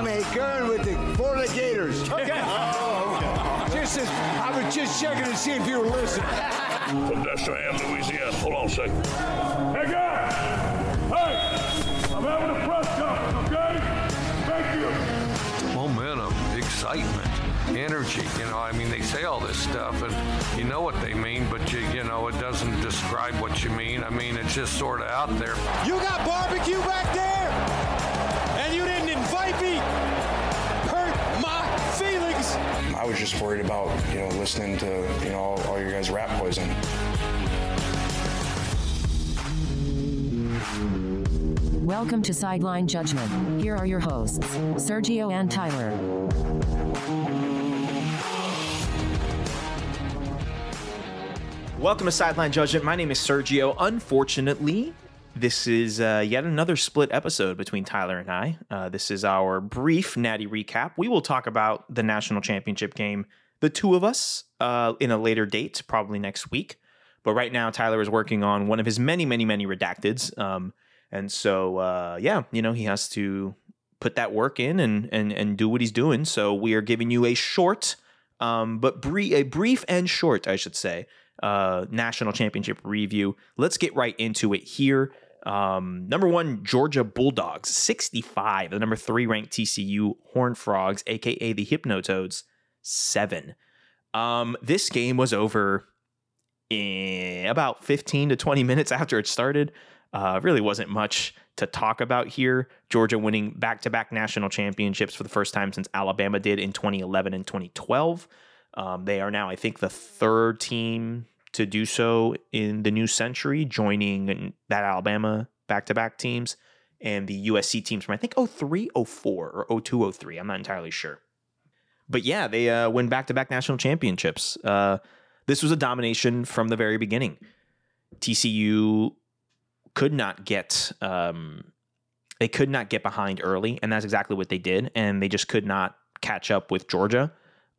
I'm a girl with the for the Gators. Okay. Oh, okay. Just as, I was just checking to see if you were listening. From Destrehan, Louisiana. Hold on a second. Hey guys! Hey! I'm having a press conference, okay? Thank you. Momentum, excitement, energy. You know, I mean, they say all this stuff, and you know what they mean, but you, you know, it doesn't describe what you mean. I mean, it's just sort of out there. You got barbecue back there, and you didn't invite me. Hurt my feelings. I was just worried about, you know, listening to, you know, all, all your guys' rap poison. Welcome to Sideline Judgment. Here are your hosts, Sergio and Tyler. Welcome to Sideline Judgment. My name is Sergio. Unfortunately, this is uh, yet another split episode between Tyler and I. Uh, this is our brief Natty recap. We will talk about the national championship game, the two of us, uh, in a later date, probably next week. But right now, Tyler is working on one of his many, many, many redacteds. Um, and so, uh, yeah, you know, he has to put that work in and and and do what he's doing. So we are giving you a short, um, but brief, a brief and short, I should say, uh, national championship review. Let's get right into it here. Um, number one, Georgia Bulldogs, 65. The number three ranked TCU Horn Frogs, aka the Hypnotoads, seven. Um, this game was over in about 15 to 20 minutes after it started. Uh, really wasn't much to talk about here. Georgia winning back to back national championships for the first time since Alabama did in 2011 and 2012. Um, they are now, I think, the third team to do so in the new century, joining that Alabama back to back teams and the USC teams from, I think, 03, 04 or 02, 03. I'm not entirely sure. But yeah, they uh, win back to back national championships. Uh, this was a domination from the very beginning. TCU could not get um, they could not get behind early, and that's exactly what they did. And they just could not catch up with Georgia.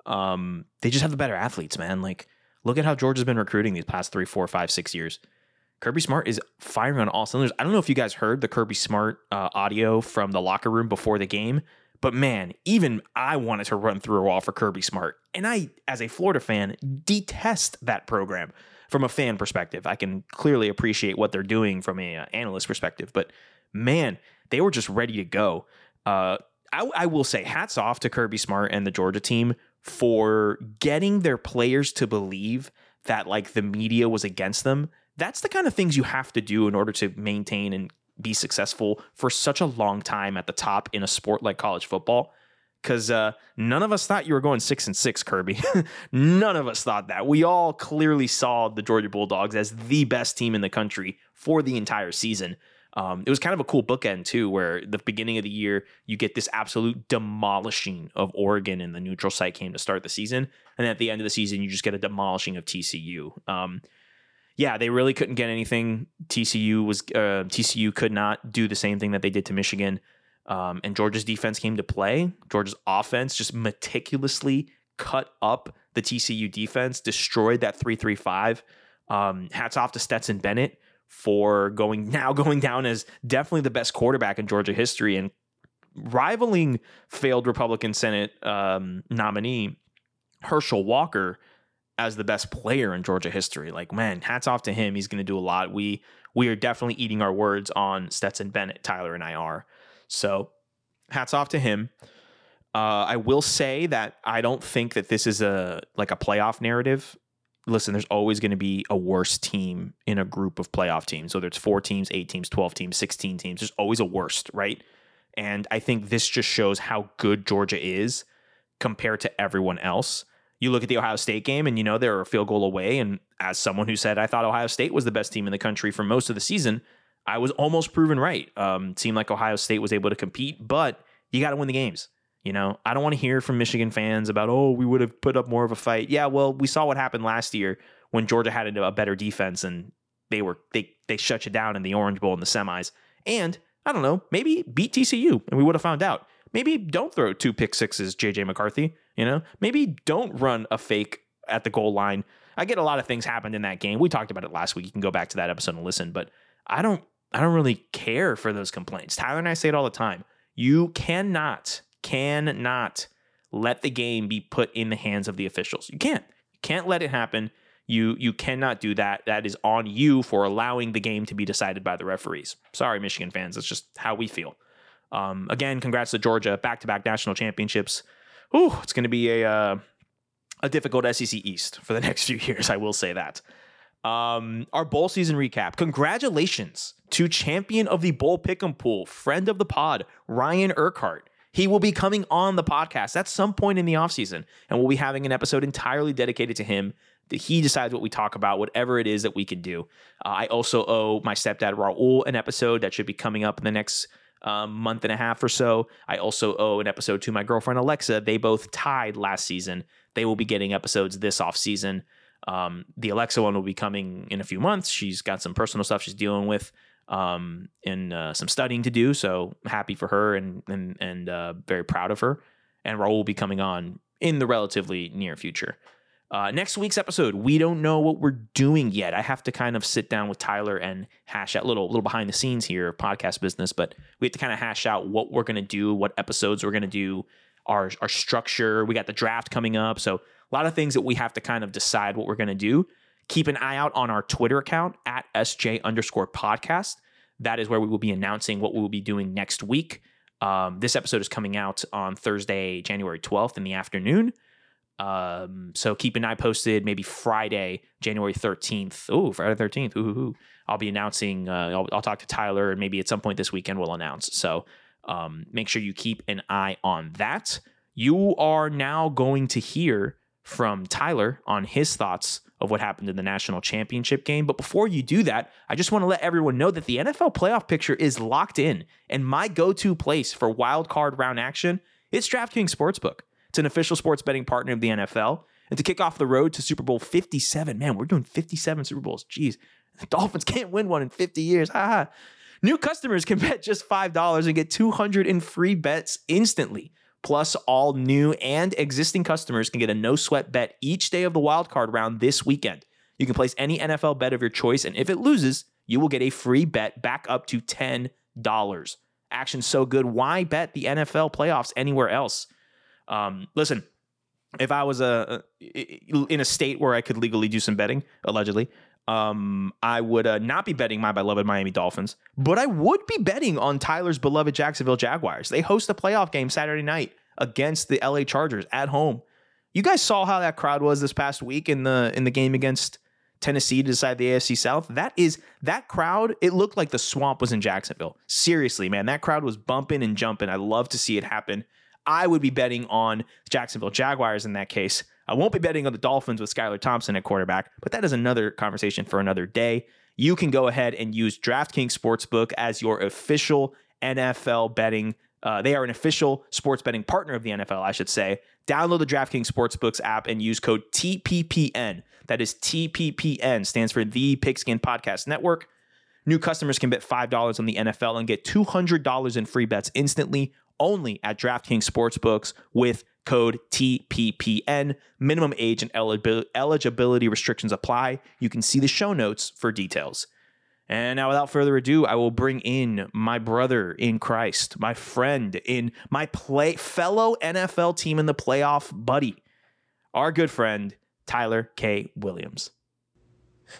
Um, they just have the better athletes, man. Like, look at how Georgia's been recruiting these past three, four, five, six years. Kirby Smart is firing on all cylinders. I don't know if you guys heard the Kirby Smart uh, audio from the locker room before the game, but man, even I wanted to run through a wall for Kirby Smart. And I, as a Florida fan, detest that program from a fan perspective. I can clearly appreciate what they're doing from a uh, analyst perspective, but man, they were just ready to go. Uh, I, I will say, hats off to Kirby Smart and the Georgia team for getting their players to believe that like the media was against them. That's the kind of things you have to do in order to maintain and be successful for such a long time at the top in a sport like college football because uh, none of us thought you were going six and six, Kirby. none of us thought that. We all clearly saw the Georgia Bulldogs as the best team in the country for the entire season. Um, it was kind of a cool bookend too, where the beginning of the year you get this absolute demolishing of Oregon in the neutral site came to start the season, and at the end of the season you just get a demolishing of TCU. Um, yeah, they really couldn't get anything. TCU was uh, TCU could not do the same thing that they did to Michigan. Um, and Georgia's defense came to play. Georgia's offense just meticulously cut up the TCU defense, destroyed that 335. Um, hats off to Stetson Bennett for going now going down as definitely the best quarterback in Georgia history and rivaling failed Republican Senate um, nominee Herschel Walker as the best player in Georgia history. Like, man, hats off to him. He's going to do a lot. We we are definitely eating our words on Stetson Bennett. Tyler and I are. So, hats off to him. Uh, I will say that I don't think that this is a like a playoff narrative. Listen, there's always going to be a worse team in a group of playoff teams. Whether it's four teams, eight teams, twelve teams, sixteen teams, there's always a worst, right? And I think this just shows how good Georgia is compared to everyone else. You look at the Ohio State game, and you know they're a field goal away. And as someone who said I thought Ohio State was the best team in the country for most of the season, I was almost proven right. Um, seemed like Ohio State was able to compete, but you got to win the games. You know, I don't want to hear from Michigan fans about, oh, we would have put up more of a fight. Yeah, well, we saw what happened last year when Georgia had a better defense and they were they they shut you down in the Orange Bowl in the semis. And I don't know, maybe beat TCU and we would have found out. Maybe don't throw two pick sixes, JJ McCarthy. You know, maybe don't run a fake at the goal line. I get a lot of things happened in that game. We talked about it last week. You can go back to that episode and listen, but I don't I don't really care for those complaints. Tyler and I say it all the time. You cannot cannot let the game be put in the hands of the officials. You can't. You can't let it happen. You you cannot do that. That is on you for allowing the game to be decided by the referees. Sorry, Michigan fans. That's just how we feel. Um, again, congrats to Georgia, back-to-back national championships. Ooh, it's going to be a uh, a difficult SEC East for the next few years. I will say that. Um, our bowl season recap. Congratulations to champion of the bowl pick'em pool, friend of the pod, Ryan Urquhart. He will be coming on the podcast at some point in the offseason, and we'll be having an episode entirely dedicated to him. He decides what we talk about, whatever it is that we can do. Uh, I also owe my stepdad Raul an episode that should be coming up in the next um, month and a half or so. I also owe an episode to my girlfriend Alexa. They both tied last season. They will be getting episodes this off season. Um, the Alexa one will be coming in a few months. She's got some personal stuff she's dealing with um, and uh, some studying to do. So happy for her and and and uh, very proud of her. And Raul will be coming on in the relatively near future. Uh, next week's episode, we don't know what we're doing yet. I have to kind of sit down with Tyler and hash out little, little behind the scenes here, podcast business. But we have to kind of hash out what we're going to do, what episodes we're going to do, our our structure. We got the draft coming up, so a lot of things that we have to kind of decide what we're going to do. Keep an eye out on our Twitter account at sj underscore podcast. That is where we will be announcing what we will be doing next week. Um, this episode is coming out on Thursday, January 12th in the afternoon. Um, so keep an eye posted. Maybe Friday, January 13th. Oh, Friday 13th. Ooh, ooh, ooh. I'll be announcing. Uh, I'll, I'll, talk to Tyler, and maybe at some point this weekend we'll announce. So um, make sure you keep an eye on that. You are now going to hear from Tyler on his thoughts of what happened in the national championship game. But before you do that, I just want to let everyone know that the NFL playoff picture is locked in, and my go-to place for wild card round action is DraftKings Sportsbook. It's an official sports betting partner of the NFL. And to kick off the road to Super Bowl 57, man, we're doing 57 Super Bowls. Jeez, the Dolphins can't win one in 50 years. Ah, new customers can bet just $5 and get 200 in free bets instantly. Plus, all new and existing customers can get a no sweat bet each day of the wildcard round this weekend. You can place any NFL bet of your choice, and if it loses, you will get a free bet back up to $10. Action's so good. Why bet the NFL playoffs anywhere else? Um, listen, if I was a, in a state where I could legally do some betting, allegedly, um, I would uh, not be betting my beloved Miami Dolphins, but I would be betting on Tyler's beloved Jacksonville Jaguars. They host a playoff game Saturday night against the LA Chargers at home. You guys saw how that crowd was this past week in the in the game against Tennessee to decide the AFC South. That is that crowd. It looked like the swamp was in Jacksonville. Seriously, man, that crowd was bumping and jumping. I love to see it happen. I would be betting on Jacksonville Jaguars in that case. I won't be betting on the Dolphins with Skylar Thompson at quarterback, but that is another conversation for another day. You can go ahead and use DraftKings Sportsbook as your official NFL betting. Uh, they are an official sports betting partner of the NFL, I should say. Download the DraftKings Sportsbooks app and use code TPPN. That is TPPN, stands for the Pigskin Podcast Network. New customers can bet $5 on the NFL and get $200 in free bets instantly only at DraftKings Sportsbooks with code TPPN. Minimum age and eligibility restrictions apply. You can see the show notes for details. And now, without further ado, I will bring in my brother in Christ, my friend in my play fellow NFL team in the playoff buddy, our good friend Tyler K. Williams.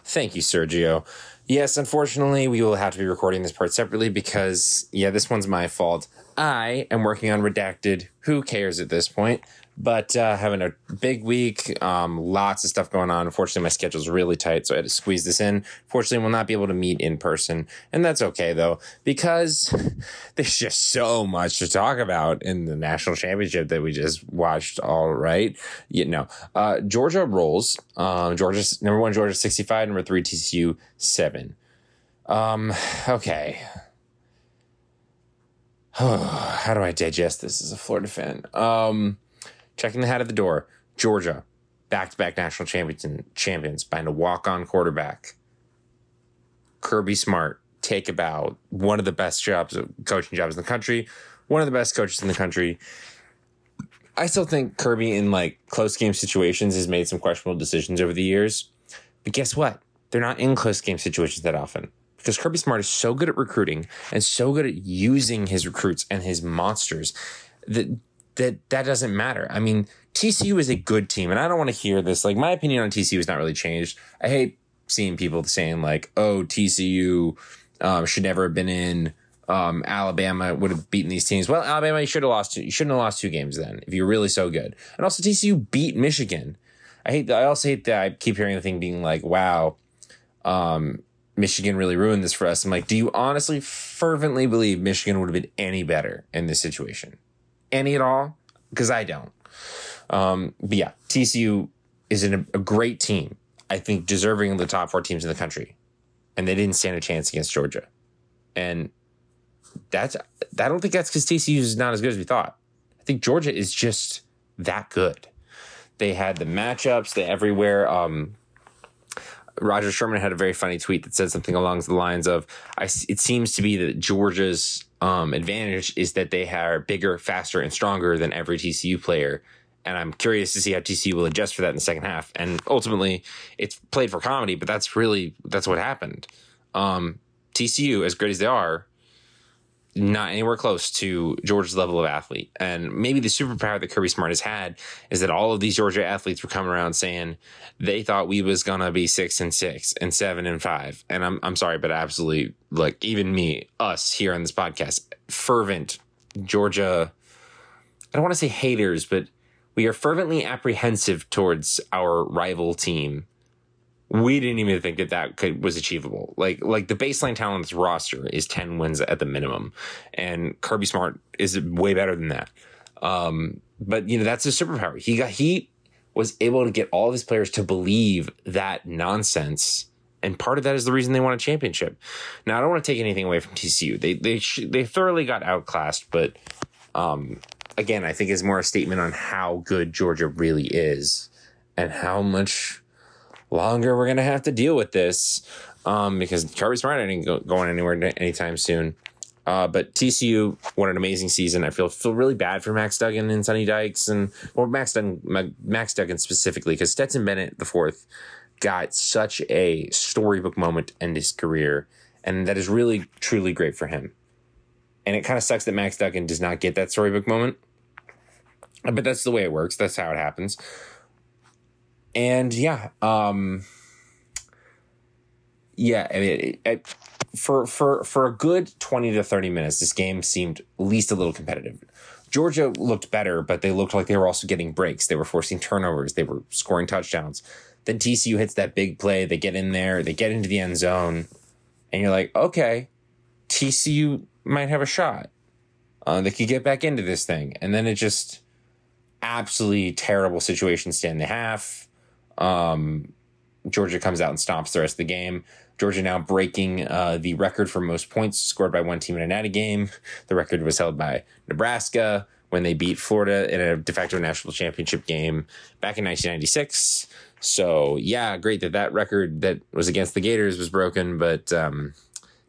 Thank you, Sergio. Yes, unfortunately, we will have to be recording this part separately because, yeah, this one's my fault. I am working on Redacted. Who cares at this point? But uh, having a big week, um, lots of stuff going on. Unfortunately, my schedule's really tight, so I had to squeeze this in. Fortunately, we'll not be able to meet in person, and that's okay though, because there's just so much to talk about in the national championship that we just watched. All right, you know, uh, Georgia rolls. Um, Georgia's number one, Georgia sixty five, number three, TCU seven. Um, okay. How do I digest this as a Florida fan? Um, checking the hat at the door. Georgia, back to back national champions, champions behind a walk on quarterback. Kirby Smart, take a bow. One of the best jobs, coaching jobs in the country. One of the best coaches in the country. I still think Kirby in like close game situations has made some questionable decisions over the years. But guess what? They're not in close game situations that often because Kirby Smart is so good at recruiting and so good at using his recruits and his monsters that that that doesn't matter. I mean, TCU is a good team, and I don't want to hear this. Like my opinion on TCU has not really changed. I hate seeing people saying like, "Oh, TCU um, should never have been in." Um, Alabama would have beaten these teams. Well, Alabama, you should have lost. Two, you shouldn't have lost two games then if you're really so good. And also, TCU beat Michigan. I hate. I also hate that I keep hearing the thing being like, "Wow, um, Michigan really ruined this for us." I'm like, do you honestly fervently believe Michigan would have been any better in this situation, any at all? Because I don't. Um, but yeah, TCU is in a, great team. I think deserving of the top four teams in the country, and they didn't stand a chance against Georgia. And that's I don't think that's because TCU is not as good as we thought. I think Georgia is just that good. They had the matchups, they everywhere. Um, Roger Sherman had a very funny tweet that said something along the lines of, "I." It seems to be that Georgia's um, advantage is that they are bigger, faster, and stronger than every TCU player. And I'm curious to see how TCU will adjust for that in the second half. And ultimately, it's played for comedy, but that's really that's what happened. Um, TCU, as great as they are, not anywhere close to Georgia's level of athlete. And maybe the superpower that Kirby Smart has had is that all of these Georgia athletes were coming around saying they thought we was gonna be six and six and seven and five. And I'm I'm sorry, but absolutely like even me, us here on this podcast, fervent Georgia I don't want to say haters, but we are fervently apprehensive towards our rival team we didn't even think that that could, was achievable. Like like the baseline talent's roster is ten wins at the minimum, and Kirby Smart is way better than that. Um, but you know that's his superpower. He got he was able to get all of his players to believe that nonsense. And part of that is the reason they won a championship. Now, I don't want to take anything away from TCU. They they sh- they thoroughly got outclassed, but um, again, I think is more a statement on how good Georgia really is and how much longer we're gonna have to deal with this um, because Kirby Smart ain't go, going anywhere anytime soon. Uh, but TCU, what an amazing season! I feel feel really bad for Max Duggan and Sonny Dykes, and or Max Duggan, Max Duggan specifically, because Stetson Bennett the fourth got such a storybook moment in his career, and that is really truly great for him. And it kind of sucks that Max Duggan does not get that storybook moment, but that's the way it works. That's how it happens and yeah, um, yeah, I mean, it, for for for a good twenty to thirty minutes, this game seemed at least a little competitive. Georgia looked better, but they looked like they were also getting breaks. They were forcing turnovers. They were scoring touchdowns. Then TCU hits that big play. They get in there. They get into the end zone, and you're like, okay, TCU might have a shot. Uh, they could get back into this thing, and then it just absolutely terrible situation. Stand the half um, Georgia comes out and stomps the rest of the game. Georgia now breaking uh, the record for most points scored by one team in a natty game. The record was held by Nebraska when they beat Florida in a de facto national championship game back in 1996. So yeah, great that that record that was against the Gators was broken, but um,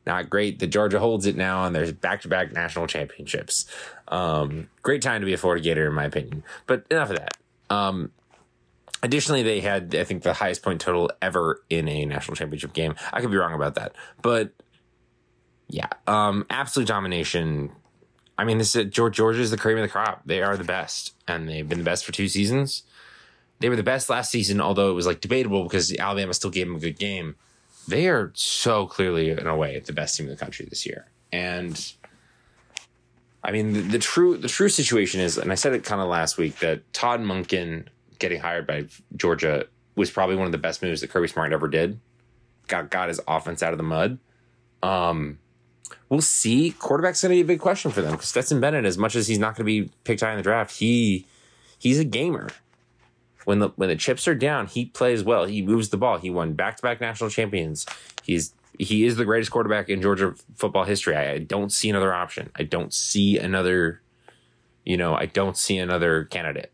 not great that Georgia holds it now and there's back to back national championships. Um, great time to be a Florida Gator, in my opinion. But enough of that. Um, Additionally, they had, I think, the highest point total ever in a national championship game. I could be wrong about that, but yeah, um, absolute domination. I mean, this is, George Georgia is the cream of the crop. They are the best, and they've been the best for two seasons. They were the best last season, although it was like debatable because Alabama still gave them a good game. They are so clearly, in a way, the best team in the country this year, and I mean, the, the true the true situation is, and I said it kind of last week that Todd Monken getting hired by Georgia was probably one of the best moves that Kirby Smart ever did. Got got his offense out of the mud. Um, we'll see. Quarterback's going to be a big question for them because Stetson Bennett, as much as he's not going to be picked high in the draft, he he's a gamer. When the when the chips are down, he plays well. He moves the ball. He won back to back national champions. He's he is the greatest quarterback in Georgia football history. I, I don't see another option. I don't see another. You know, I don't see another candidate.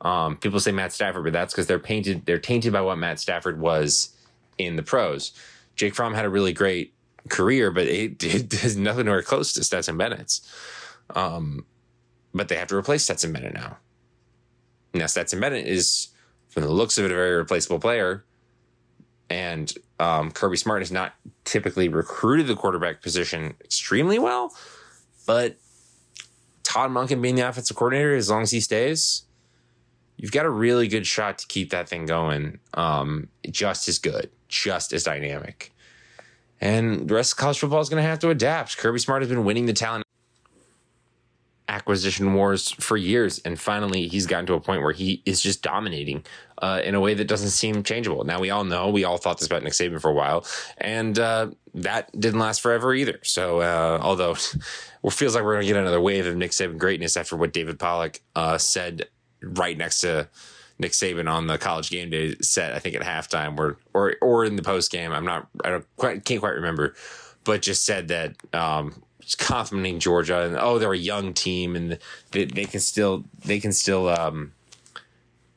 Um, people say Matt Stafford, but that's because they're painted, they're tainted by what Matt Stafford was in the pros. Jake Fromm had a really great career, but it, it is nothing nowhere close to Stetson Bennett's. Um, but they have to replace Stetson Bennett now. Now Stetson Bennett is, from the looks of it, a very replaceable player. And um, Kirby Smart has not typically recruited the quarterback position extremely well, but Todd Monken being the offensive coordinator, as long as he stays, you've got a really good shot to keep that thing going. Um, just as good, just as dynamic. And the rest of college football is going to have to adapt. Kirby Smart has been winning the talent acquisition wars for years, and finally he's gotten to a point where he is just dominating uh, in a way that doesn't seem changeable. Now we all know, we all thought this about Nick Saban for a while, and uh, that didn't last forever either. So uh, although it feels like we're going to get another wave of Nick Saban greatness after what David Pollack uh, said right next to Nick Saban on the college game day set, I think at halftime, or or or in the post game. I'm not, I don't quite can't quite remember, but just said that um, complimenting Georgia and oh they're a young team and they, they can still they can still um,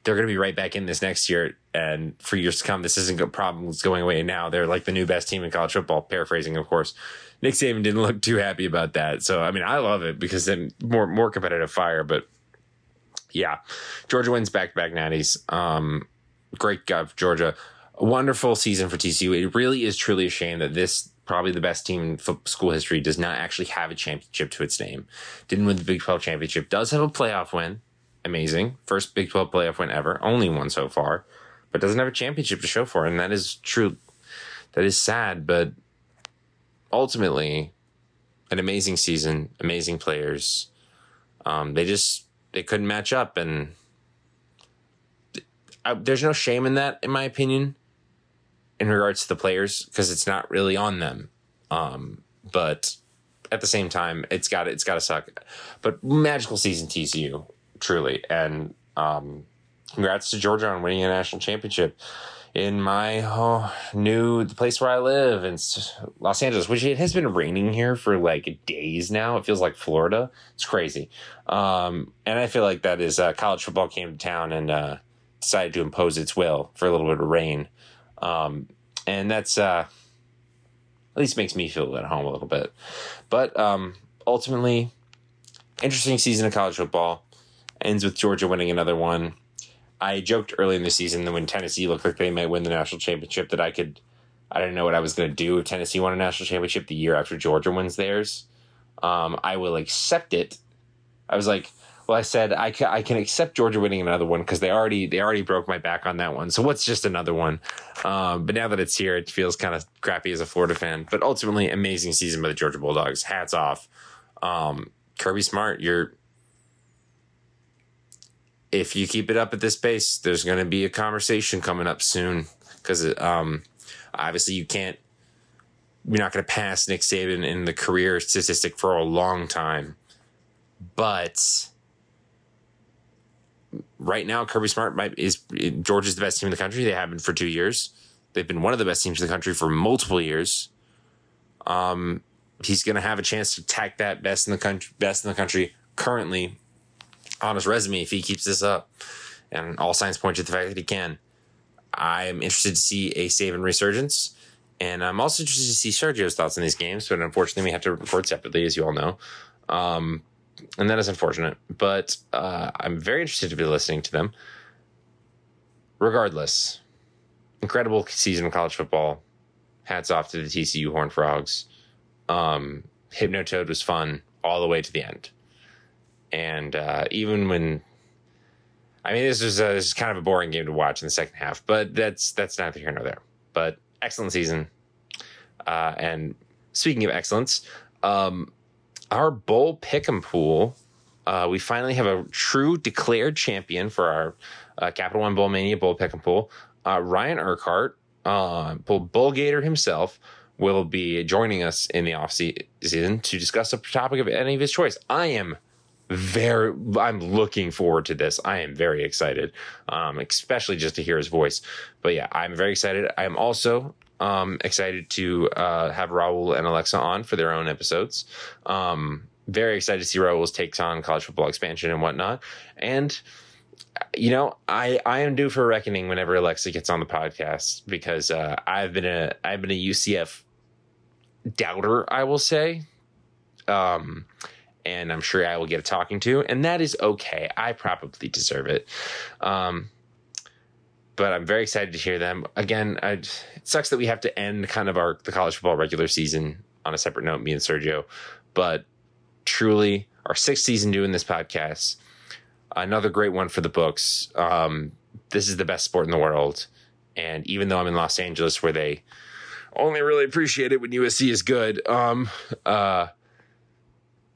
they're going to be right back in this next year and for years to come. This isn't a problem it's going away now. They're like the new best team in college football paraphrasing of course. Nick Saban didn't look too happy about that. So I mean I love it because then more more competitive fire but yeah Georgia wins back to back natties um, great guy Georgia a wonderful season for TCU it really is truly a shame that this probably the best team in school history, does not actually have a championship to its name. Didn't win the Big 12 championship, does have a playoff win. Amazing. First Big 12 playoff win ever. Only one so far, but doesn't have a championship to show for. And that is true. That is sad, but ultimately, an amazing season, amazing players. Um, they just they couldn't match up, and I, there's no shame in that, in my opinion in regards to the players because it's not really on them. Um, but at the same time, it's got it's got to suck. But magical season TCU truly, and um, congrats to Georgia on winning a national championship in my oh, new the place where I live in Los Angeles, which it has been raining here for like days now. It feels like Florida. It's crazy, um, and I feel like that is uh, college football came to town and uh, decided to impose its will for a little bit of rain. Um, and that's uh, at least makes me feel at home a little bit. But um, ultimately, interesting season of college football ends with Georgia winning another one. I joked early in the season that when Tennessee looked like they might win the national championship, that I could, I didn't know what I was going to do if Tennessee won a national championship the year after Georgia wins theirs. Um, I will accept it. I was like, well, I said I can, I can accept Georgia winning another one because they already they already broke my back on that one. So what's just another one? Um, but now that it's here, it feels kind of crappy as a Florida fan. But ultimately, amazing season by the Georgia Bulldogs. Hats off, um, Kirby Smart. You're if you keep it up at this pace, there's going to be a conversation coming up soon because um, obviously you can't. You're not going to pass Nick Saban in the career statistic for a long time, but right now, Kirby Smart might, is Georgia's the best team in the country. They have been for two years. They've been one of the best teams in the country for multiple years. Um, he's going to have a chance to tack that best in the country, best in the country currently on his resume if he keeps this up. And all signs point to the fact that he can. I'm interested to see a Saban resurgence. And I'm also interested to see Sergio's thoughts on these games, but unfortunately, we have to record separately, as you all know. Um, and that is unfortunate. But uh, I'm very interested to be listening to them. Regardless, incredible season of college football. Hats off to the TCU Horn Frogs. Um, Hypnotoad was fun all the way to the end, and uh, even when. I mean, this is, a, this is kind of a boring game to watch in the second half, but that's that's neither here nor there. But excellent season, uh, and speaking of excellence, um, our bowl pick'em pool, uh, we finally have a true declared champion for our uh, Capital One Bowl Mania bowl pick'em pool. Uh, Ryan Urquhart, uh, Bull Gator himself, will be joining us in the off season to discuss a topic of any of his choice. I am very i'm looking forward to this i am very excited um, especially just to hear his voice but yeah i'm very excited i'm also um, excited to uh, have Raul and Alexa on for their own episodes. Um, very excited to see Raul's takes on college football expansion and whatnot. And you know, I I am due for a reckoning whenever Alexa gets on the podcast because uh, I've been a I've been a UCF doubter, I will say. Um, and I'm sure I will get a talking to, and that is okay. I probably deserve it. Um, but I'm very excited to hear them. Again, I, it sucks that we have to end kind of our the college football regular season on a separate note, me and Sergio. But truly, our sixth season doing this podcast. Another great one for the books. Um, this is the best sport in the world. And even though I'm in Los Angeles where they only really appreciate it when USC is good, um, uh,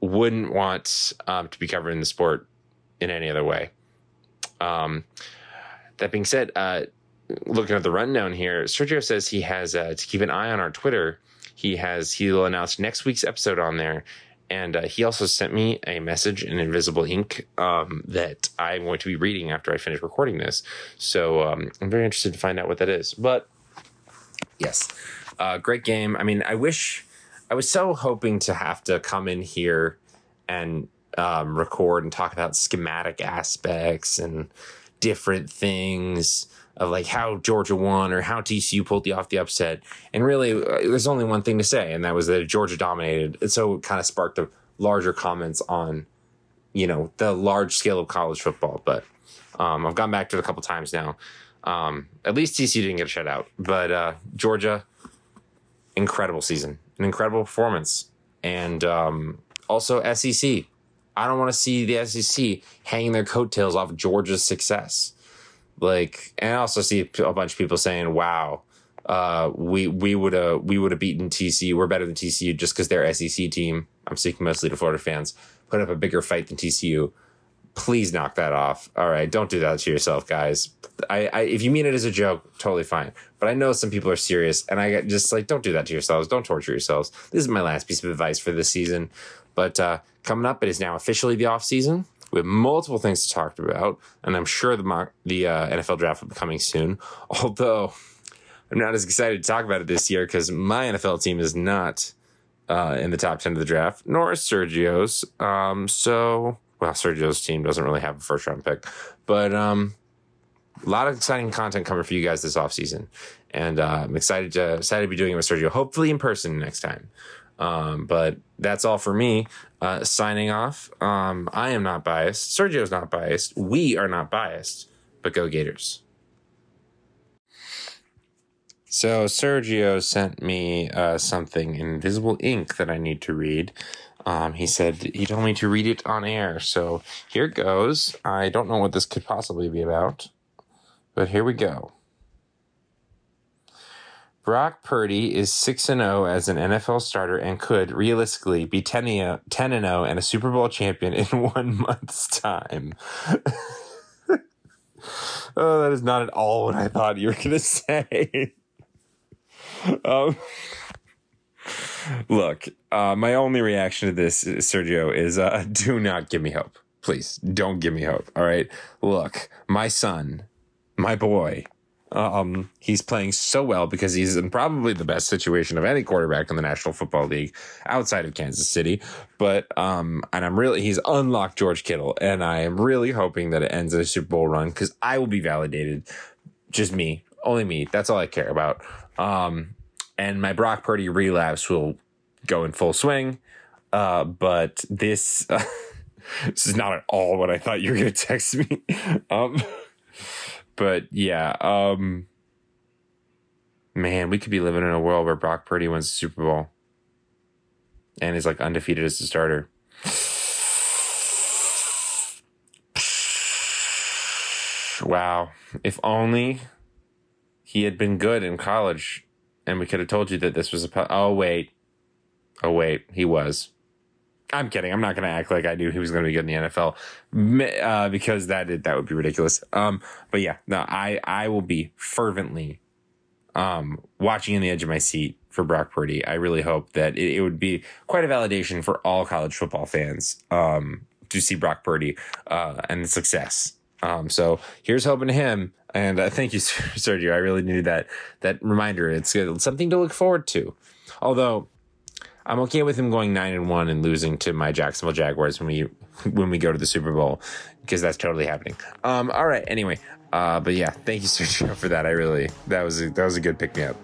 wouldn't want um, to be covering the sport in any other way. Um, that being said, uh, looking at the rundown here, Sergio says he has uh, to keep an eye on our Twitter. He has he'll announce next week's episode on there, and uh, he also sent me a message in invisible ink um, that I'm going to be reading after I finish recording this. So um, I'm very interested to find out what that is. But yes, uh, great game. I mean, I wish I was so hoping to have to come in here and um, record and talk about schematic aspects and different things of like how Georgia won or how TCU pulled the off the upset. And really, uh, there's only one thing to say, and that was that Georgia dominated. And so it kind of sparked the larger comments on, you know, the large scale of college football. But um, I've gone back to it a couple times now. Um, at least TCU didn't get a shutout, but uh, Georgia, incredible season, an incredible performance, and um, also SEC. I don't want to see the SEC hanging their coattails off Georgia's success. Like, and I also see a bunch of people saying, "Wow, uh, we we would have we would have beaten TCU. We're better than TCU just because their SEC team. I'm speaking mostly to Florida fans. Put up a bigger fight than TCU. Please knock that off. All right, don't do that to yourself, guys. I, I if you mean it as a joke, totally fine. But I know some people are serious, and I just like, don't do that to yourselves. Don't torture yourselves. This is my last piece of advice for this season. But uh, coming up, it is now officially the off season. We have multiple things to talk about, and I'm sure the mock, the uh, NFL draft will be coming soon. Although I'm not as excited to talk about it this year because my NFL team is not uh, in the top ten of the draft, nor is Sergio's. Um, so, well, Sergio's team doesn't really have a first round pick, but um, a lot of exciting content coming for you guys this off season, and uh, I'm excited to excited to be doing it with Sergio. Hopefully in person next time. Um, but that's all for me. Uh, signing off. Um, I am not biased. Sergio's not biased. We are not biased. But go Gators. So Sergio sent me uh, something in invisible ink that I need to read. Um, he said he told me to read it on air. So here it goes. I don't know what this could possibly be about, but here we go. Brock Purdy is 6 and 0 as an NFL starter and could realistically be 10 and 0 and a Super Bowl champion in one month's time. oh, that is not at all what I thought you were going to say. um, look, uh, my only reaction to this, Sergio, is uh, do not give me hope. Please don't give me hope. All right. Look, my son, my boy, um, he's playing so well because he's in probably the best situation of any quarterback in the National Football League outside of Kansas City. But um, and I'm really he's unlocked George Kittle, and I am really hoping that it ends in a Super Bowl run because I will be validated. Just me, only me. That's all I care about. Um, and my Brock Purdy relapse will go in full swing. Uh, but this uh, this is not at all what I thought you were going to text me. um, but yeah, um, man, we could be living in a world where Brock Purdy wins the Super Bowl and is like undefeated as a starter. Wow. If only he had been good in college and we could have told you that this was a. Oh, wait. Oh, wait. He was. I'm kidding. I'm not going to act like I knew he was going to be good in the NFL uh, because that that would be ridiculous. Um, but yeah, no, I I will be fervently um, watching in the edge of my seat for Brock Purdy. I really hope that it, it would be quite a validation for all college football fans um, to see Brock Purdy uh, and success. Um, so here's hoping to him. And uh, thank you, Sergio. I really needed that that reminder. It's, it's something to look forward to. Although I'm okay with him going nine and one and losing to my Jacksonville Jaguars when we when we go to the Super Bowl because that's totally happening. Um, all right. Anyway, uh, but yeah, thank you, Sergio, for that. I really that was a, that was a good pick me up.